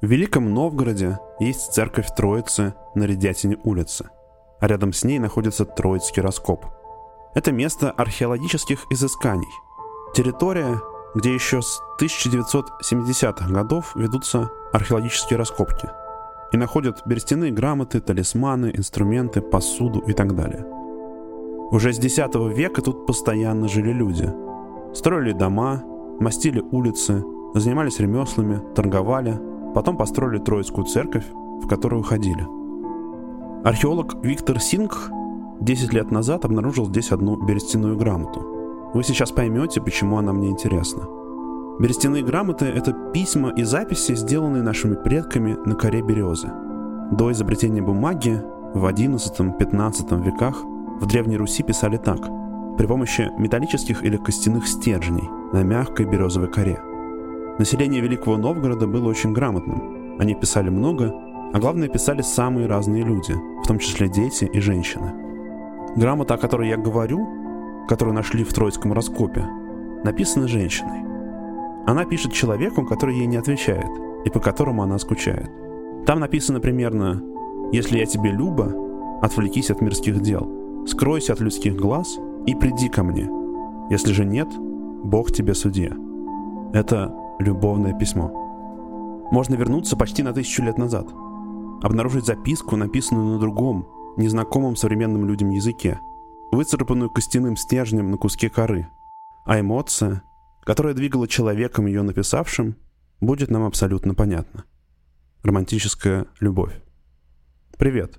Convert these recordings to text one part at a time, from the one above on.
В Великом Новгороде есть церковь Троицы на Редятине улице, а рядом с ней находится Троицкий раскоп. Это место археологических изысканий. Территория, где еще с 1970-х годов ведутся археологические раскопки и находят берестяные грамоты, талисманы, инструменты, посуду и так далее. Уже с X века тут постоянно жили люди. Строили дома, мастили улицы, занимались ремеслами, торговали, потом построили Троицкую церковь, в которую ходили. Археолог Виктор Сингх 10 лет назад обнаружил здесь одну берестяную грамоту. Вы сейчас поймете, почему она мне интересна. Берестяные грамоты — это письма и записи, сделанные нашими предками на коре березы. До изобретения бумаги в XI-XV веках в Древней Руси писали так, при помощи металлических или костяных стержней на мягкой березовой коре. Население Великого Новгорода было очень грамотным. Они писали много, а главное писали самые разные люди, в том числе дети и женщины. Грамота, о которой я говорю, которую нашли в Троицком раскопе, написана женщиной. Она пишет человеку, который ей не отвечает, и по которому она скучает. Там написано примерно «Если я тебе люба, отвлекись от мирских дел, скройся от людских глаз и приди ко мне. Если же нет, Бог тебе судья». Это любовное письмо. Можно вернуться почти на тысячу лет назад, обнаружить записку, написанную на другом, незнакомом современным людям языке, выцарапанную костяным стержнем на куске коры. А эмоция, которая двигала человеком ее написавшим, будет нам абсолютно понятна. Романтическая любовь. Привет.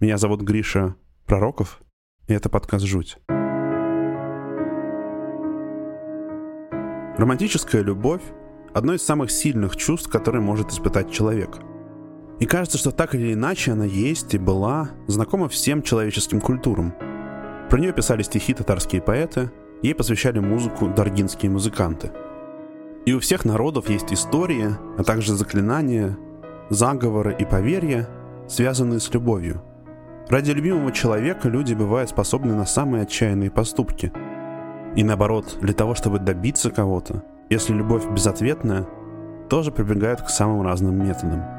Меня зовут Гриша Пророков, и это подкаст «Жуть». Романтическая любовь — одно из самых сильных чувств, которые может испытать человек. И кажется, что так или иначе она есть и была знакома всем человеческим культурам. Про нее писали стихи татарские поэты, ей посвящали музыку даргинские музыканты. И у всех народов есть истории, а также заклинания, заговоры и поверья, связанные с любовью. Ради любимого человека люди бывают способны на самые отчаянные поступки. И наоборот, для того, чтобы добиться кого-то, если любовь безответная, тоже прибегают к самым разным методам –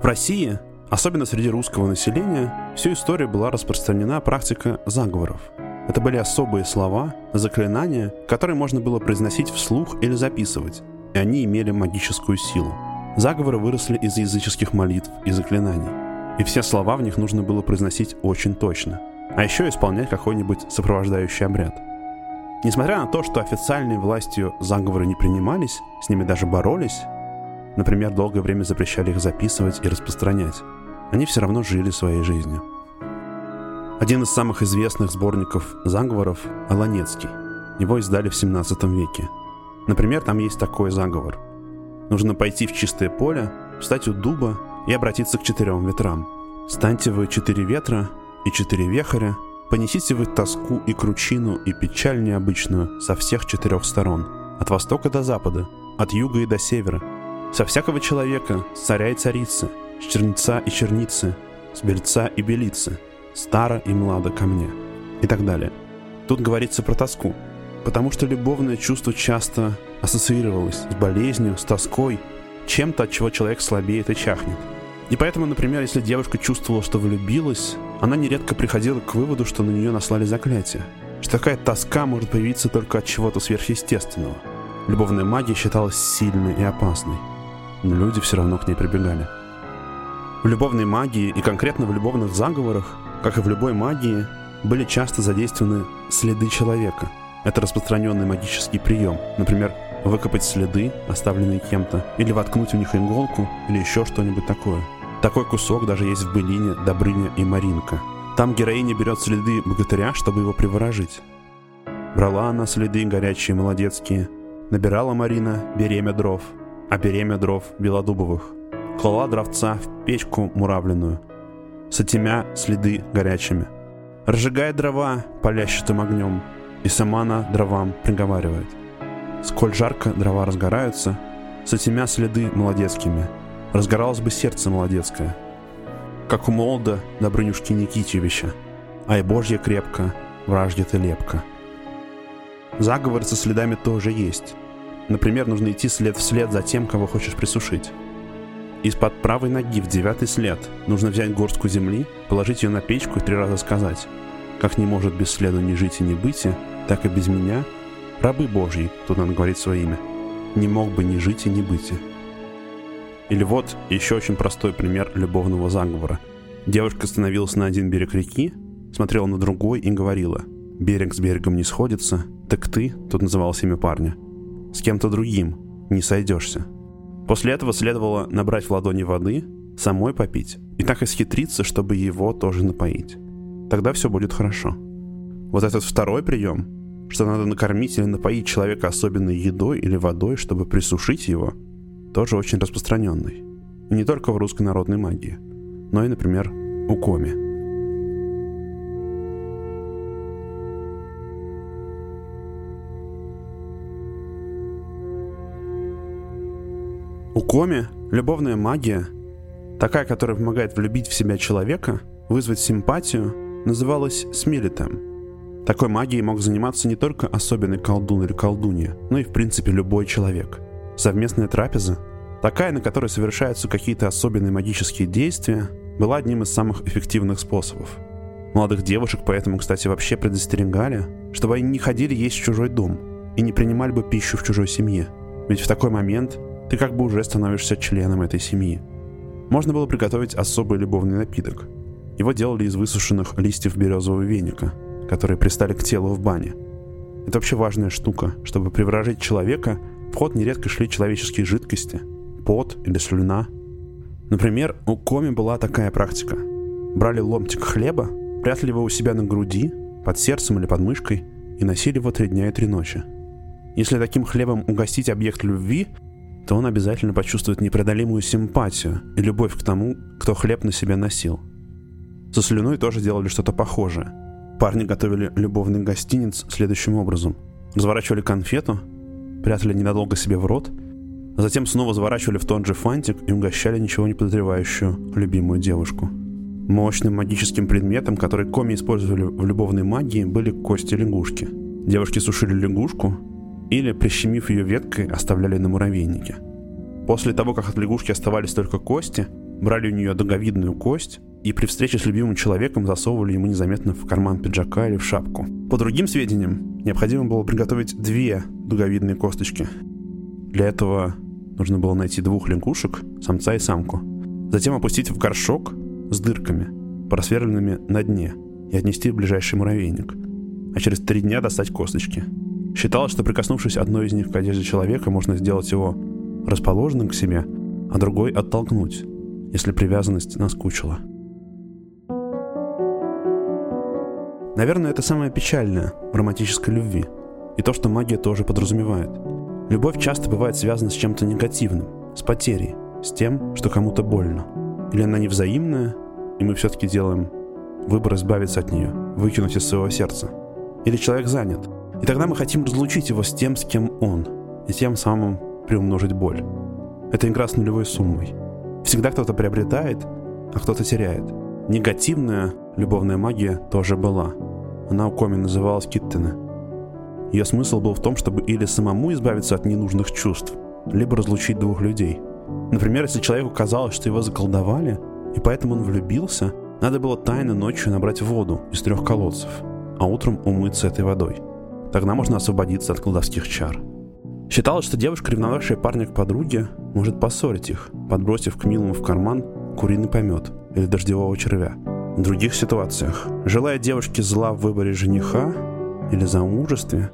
в России, особенно среди русского населения, всю историю была распространена практика заговоров. Это были особые слова, заклинания, которые можно было произносить вслух или записывать, и они имели магическую силу. Заговоры выросли из языческих молитв и заклинаний, и все слова в них нужно было произносить очень точно, а еще исполнять какой-нибудь сопровождающий обряд. Несмотря на то, что официальной властью заговоры не принимались, с ними даже боролись, Например, долгое время запрещали их записывать и распространять. Они все равно жили своей жизнью. Один из самых известных сборников заговоров – Аланецкий. Его издали в 17 веке. Например, там есть такой заговор. Нужно пойти в чистое поле, встать у дуба и обратиться к четырем ветрам. Станьте вы четыре ветра и четыре вехаря, понесите вы тоску и кручину и печаль необычную со всех четырех сторон, от востока до запада, от юга и до севера – со всякого человека, с царя и царицы, с черница и черницы, с бельца и белицы, стара и млада ко мне, и так далее. Тут говорится про тоску, потому что любовное чувство часто ассоциировалось с болезнью, с тоской, чем-то, от чего человек слабеет и чахнет. И поэтому, например, если девушка чувствовала, что влюбилась, она нередко приходила к выводу, что на нее наслали заклятие, что такая тоска может появиться только от чего-то сверхъестественного. Любовная магия считалась сильной и опасной но люди все равно к ней прибегали. В любовной магии и конкретно в любовных заговорах, как и в любой магии, были часто задействованы следы человека. Это распространенный магический прием. Например, выкопать следы, оставленные кем-то, или воткнуть в них иголку, или еще что-нибудь такое. Такой кусок даже есть в былине «Добрыня и Маринка». Там героиня берет следы богатыря, чтобы его приворожить. Брала она следы горячие молодецкие, набирала Марина беремя дров — а беремя дров белодубовых. Клала дровца в печку муравленную, сотемя следы горячими. Разжигает дрова палящим огнем, и сама она дровам приговаривает. Сколь жарко дрова разгораются, сотемя следы молодецкими, разгоралось бы сердце молодецкое. Как у молода Добрынюшки Никитьевича, а и Божья крепко, враждет и лепка. Заговор со следами тоже есть — Например, нужно идти след вслед за тем, кого хочешь присушить. из-под правой ноги в девятый след нужно взять горстку земли, положить ее на печку и три раза сказать «Как не может без следу ни жить и ни быть, так и без меня, рабы Божьи», тут надо говорить свое имя, «не мог бы ни жить и ни быть». Или вот еще очень простой пример любовного заговора. Девушка становилась на один берег реки, смотрела на другой и говорила «Берег с берегом не сходится, так ты», тут называлось имя парня, «с кем-то другим не сойдешься». После этого следовало набрать в ладони воды, самой попить, и так исхитриться, чтобы его тоже напоить. Тогда все будет хорошо. Вот этот второй прием, что надо накормить или напоить человека особенной едой или водой, чтобы присушить его, тоже очень распространенный. И не только в русской народной магии, но и, например, у коми. У Коми любовная магия, такая, которая помогает влюбить в себя человека, вызвать симпатию, называлась смилитом. Такой магией мог заниматься не только особенный колдун или колдунья, но и в принципе любой человек. Совместная трапеза, такая, на которой совершаются какие-то особенные магические действия, была одним из самых эффективных способов. Молодых девушек поэтому, кстати, вообще предостерегали, чтобы они не ходили есть в чужой дом и не принимали бы пищу в чужой семье. Ведь в такой момент ты как бы уже становишься членом этой семьи. Можно было приготовить особый любовный напиток. Его делали из высушенных листьев березового веника, которые пристали к телу в бане. Это вообще важная штука. Чтобы приворожить человека, в ход нередко шли человеческие жидкости, пот или слюна. Например, у Коми была такая практика. Брали ломтик хлеба, прятали его у себя на груди, под сердцем или под мышкой и носили его три дня и три ночи. Если таким хлебом угостить объект любви, то он обязательно почувствует непреодолимую симпатию и любовь к тому, кто хлеб на себя носил. Со слюной тоже делали что-то похожее. Парни готовили любовный гостиниц следующим образом. Разворачивали конфету, прятали ненадолго себе в рот, а затем снова заворачивали в тот же фантик и угощали ничего не подозревающую любимую девушку. Мощным магическим предметом, который коми использовали в любовной магии, были кости лягушки. Девушки сушили лягушку, или, прищемив ее веткой, оставляли на муравейнике. После того, как от лягушки оставались только кости, брали у нее дуговидную кость и при встрече с любимым человеком засовывали ему незаметно в карман пиджака или в шапку. По другим сведениям, необходимо было приготовить две дуговидные косточки. Для этого нужно было найти двух лягушек, самца и самку. Затем опустить в горшок с дырками, просверленными на дне, и отнести в ближайший муравейник. А через три дня достать косточки – Считалось, что прикоснувшись одной из них к одежде человека, можно сделать его расположенным к себе, а другой оттолкнуть, если привязанность наскучила. Наверное, это самое печальное в романтической любви. И то, что магия тоже подразумевает. Любовь часто бывает связана с чем-то негативным, с потерей, с тем, что кому-то больно. Или она невзаимная, и мы все-таки делаем выбор избавиться от нее, выкинуть из своего сердца. Или человек занят, и тогда мы хотим разлучить его с тем, с кем он, и тем самым приумножить боль. Это игра с нулевой суммой. Всегда кто-то приобретает, а кто-то теряет. Негативная любовная магия тоже была. Она у Коми называлась Киттена. Ее смысл был в том, чтобы или самому избавиться от ненужных чувств, либо разлучить двух людей. Например, если человеку казалось, что его заколдовали, и поэтому он влюбился, надо было тайно ночью набрать воду из трех колодцев, а утром умыться этой водой – Тогда можно освободиться от колдовских чар. Считалось, что девушка, ревновавшая парня к подруге, может поссорить их, подбросив к милому в карман куриный помет или дождевого червя. Других ситуациях, желая девушке зла в выборе жениха или замужестве,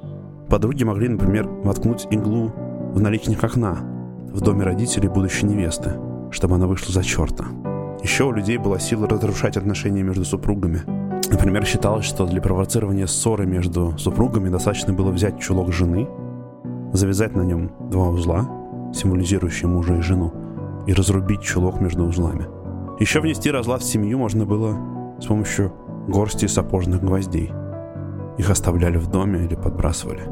подруги могли, например, воткнуть иглу в наличник окна в доме родителей будущей невесты, чтобы она вышла за черта. Еще у людей была сила разрушать отношения между супругами – Например, считалось, что для провоцирования ссоры между супругами достаточно было взять чулок жены, завязать на нем два узла, символизирующие мужа и жену, и разрубить чулок между узлами. Еще внести разлад в семью можно было с помощью горсти сапожных гвоздей. Их оставляли в доме или подбрасывали.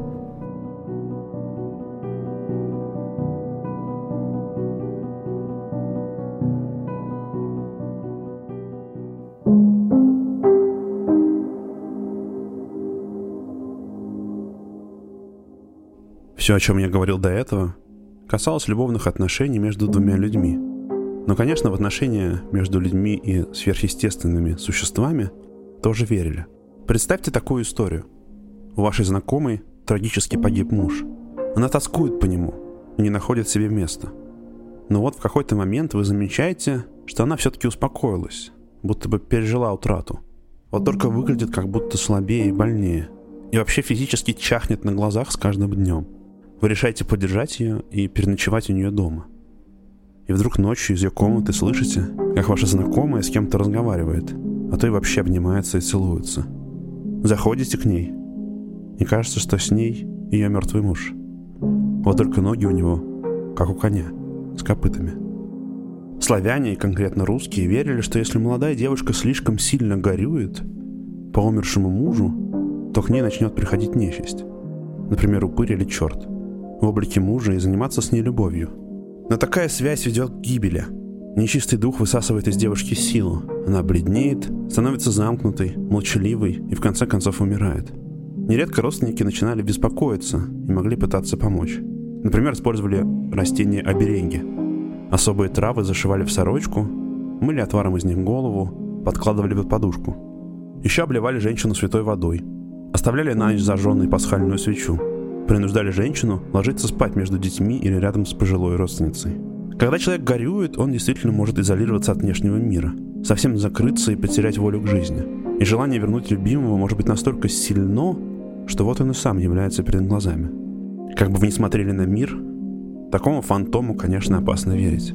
Все, о чем я говорил до этого, касалось любовных отношений между двумя людьми. Но, конечно, в отношения между людьми и сверхъестественными существами тоже верили. Представьте такую историю. У вашей знакомой трагически погиб муж. Она тоскует по нему не находит себе места. Но вот в какой-то момент вы замечаете, что она все-таки успокоилась, будто бы пережила утрату. Вот только выглядит как будто слабее и больнее. И вообще физически чахнет на глазах с каждым днем. Вы решаете поддержать ее и переночевать у нее дома. И вдруг ночью из ее комнаты слышите, как ваша знакомая с кем-то разговаривает, а то и вообще обнимается и целуется. Заходите к ней, и кажется, что с ней ее мертвый муж. Вот только ноги у него, как у коня, с копытами. Славяне и конкретно русские верили, что если молодая девушка слишком сильно горюет по умершему мужу, то к ней начнет приходить нечисть. Например, упырь или черт. В облике мужа и заниматься с ней любовью. Но такая связь ведет к гибели. Нечистый дух высасывает из девушки силу. Она бледнеет, становится замкнутой, молчаливой и в конце концов умирает. Нередко родственники начинали беспокоиться и могли пытаться помочь. Например, использовали растения оберенги. Особые травы зашивали в сорочку, мыли отваром из них голову, подкладывали под подушку. Еще обливали женщину святой водой, оставляли на ночь зажженную пасхальную свечу, принуждали женщину ложиться спать между детьми или рядом с пожилой родственницей. Когда человек горюет, он действительно может изолироваться от внешнего мира, совсем закрыться и потерять волю к жизни. И желание вернуть любимого может быть настолько сильно, что вот он и сам является перед глазами. Как бы вы ни смотрели на мир, такому фантому, конечно, опасно верить.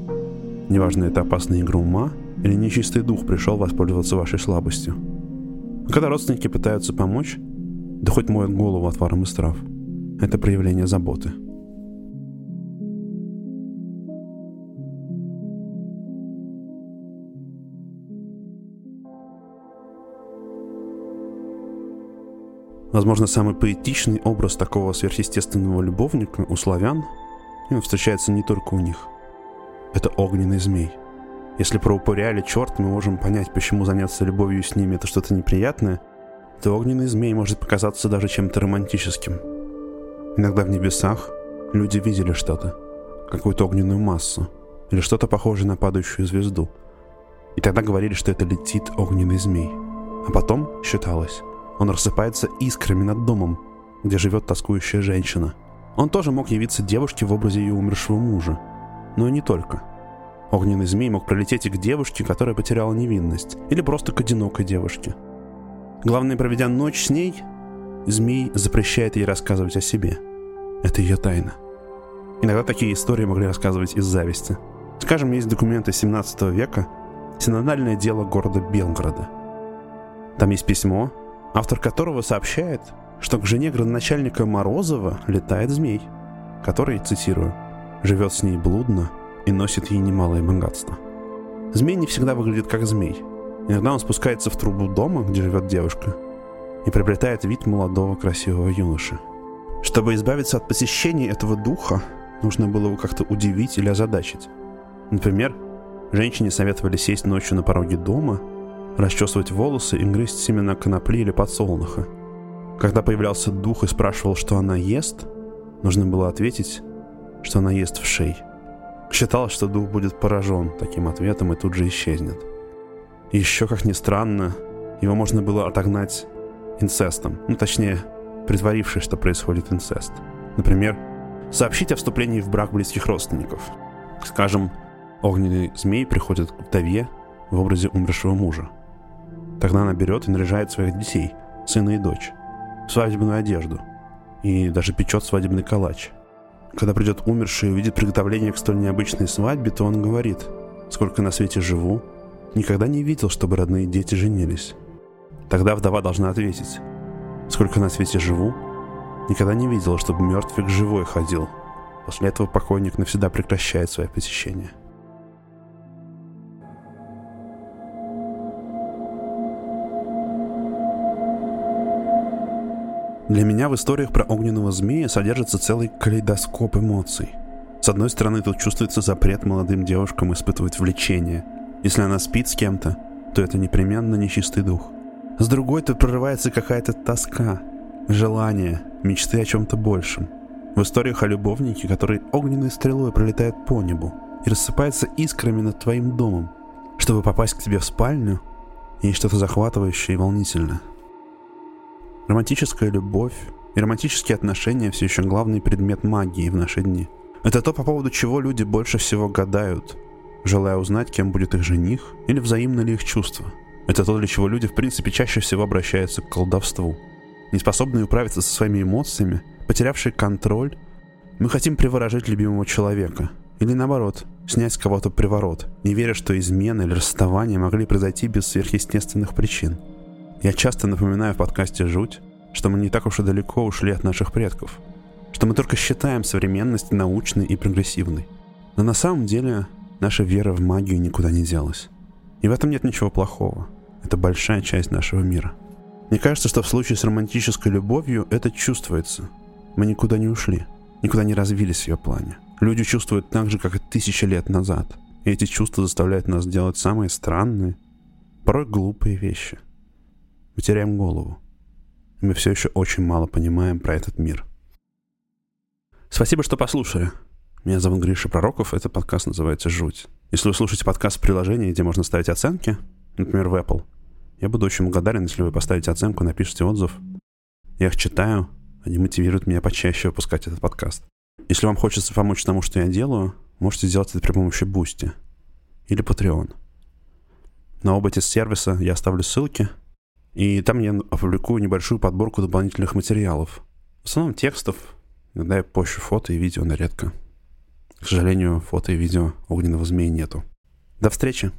Неважно, это опасная игра ума или нечистый дух пришел воспользоваться вашей слабостью. Но когда родственники пытаются помочь, да хоть моют голову отваром из трав. Это проявление заботы – Возможно, самый поэтичный образ такого сверхъестественного любовника у славян, и он встречается не только у них, это огненный змей. Если про упыря или черт мы можем понять, почему заняться любовью с ними это что-то неприятное, то огненный змей может показаться даже чем-то романтическим. Иногда в небесах люди видели что-то, какую-то огненную массу, или что-то похожее на падающую звезду. И тогда говорили, что это летит огненный змей. А потом считалось, он рассыпается искрами над домом, где живет тоскующая женщина. Он тоже мог явиться девушке в образе ее умершего мужа. Но и не только. Огненный змей мог пролететь и к девушке, которая потеряла невинность, или просто к одинокой девушке. Главное, проведя ночь с ней, змей запрещает ей рассказывать о себе. Это ее тайна. Иногда такие истории могли рассказывать из зависти. Скажем, есть документы 17 века, синодальное дело города Белгорода. Там есть письмо, автор которого сообщает, что к жене градоначальника Морозова летает змей, который, цитирую, «живет с ней блудно и носит ей немалое богатство». Змей не всегда выглядит как змей. Иногда он спускается в трубу дома, где живет девушка, и приобретает вид молодого красивого юноши. Чтобы избавиться от посещения этого духа, нужно было его как-то удивить или озадачить. Например, женщине советовали сесть ночью на пороге дома – расчесывать волосы и грызть семена конопли или подсолнуха. Когда появлялся дух и спрашивал, что она ест, нужно было ответить, что она ест в шей. Считалось, что дух будет поражен таким ответом и тут же исчезнет. Еще, как ни странно, его можно было отогнать инцестом, ну точнее, притворившись, что происходит инцест. Например, сообщить о вступлении в брак близких родственников. Скажем, огненный змей приходит к вдове в образе умершего мужа. Тогда она берет и наряжает своих детей, сына и дочь, в свадебную одежду и даже печет свадебный калач. Когда придет умерший и увидит приготовление к столь необычной свадьбе, то он говорит, сколько на свете живу, никогда не видел, чтобы родные дети женились. Тогда вдова должна ответить, сколько на свете живу, никогда не видел, чтобы мертвый живой ходил. После этого покойник навсегда прекращает свое посещение. Для меня в историях про огненного змея содержится целый калейдоскоп эмоций. С одной стороны, тут чувствуется запрет молодым девушкам испытывать влечение. Если она спит с кем-то, то это непременно нечистый дух. С другой, тут прорывается какая-то тоска, желание, мечты о чем-то большем. В историях о любовнике, который огненной стрелой пролетает по небу, и рассыпается искрами над твоим домом, чтобы попасть к тебе в спальню, и что-то захватывающее и волнительное. Романтическая любовь и романтические отношения все еще главный предмет магии в наши дни. Это то, по поводу чего люди больше всего гадают, желая узнать, кем будет их жених или взаимно ли их чувства. Это то, для чего люди в принципе чаще всего обращаются к колдовству. Неспособные управиться со своими эмоциями, потерявшие контроль, мы хотим приворожить любимого человека. Или наоборот, снять с кого-то приворот, не веря, что измены или расставания могли произойти без сверхъестественных причин. Я часто напоминаю в подкасте «Жуть», что мы не так уж и далеко ушли от наших предков, что мы только считаем современность научной и прогрессивной. Но на самом деле наша вера в магию никуда не делась. И в этом нет ничего плохого. Это большая часть нашего мира. Мне кажется, что в случае с романтической любовью это чувствуется. Мы никуда не ушли никуда не развились в ее плане. Люди чувствуют так же, как и тысячи лет назад. И эти чувства заставляют нас делать самые странные, порой глупые вещи. Мы теряем голову. И мы все еще очень мало понимаем про этот мир. Спасибо, что послушали. Меня зовут Гриша Пророков, этот подкаст называется «Жуть». Если вы слушаете подкаст в приложении, где можно ставить оценки, например, в Apple, я буду очень благодарен, если вы поставите оценку, напишите отзыв. Я их читаю, они мотивируют меня почаще выпускать этот подкаст. Если вам хочется помочь тому, что я делаю, можете сделать это при помощи Boosty или Patreon. На оба эти сервиса я оставлю ссылки, и там я опубликую небольшую подборку дополнительных материалов. В основном текстов, иногда я пощу фото и видео, но редко. К сожалению, фото и видео огненного змеи нету. До встречи!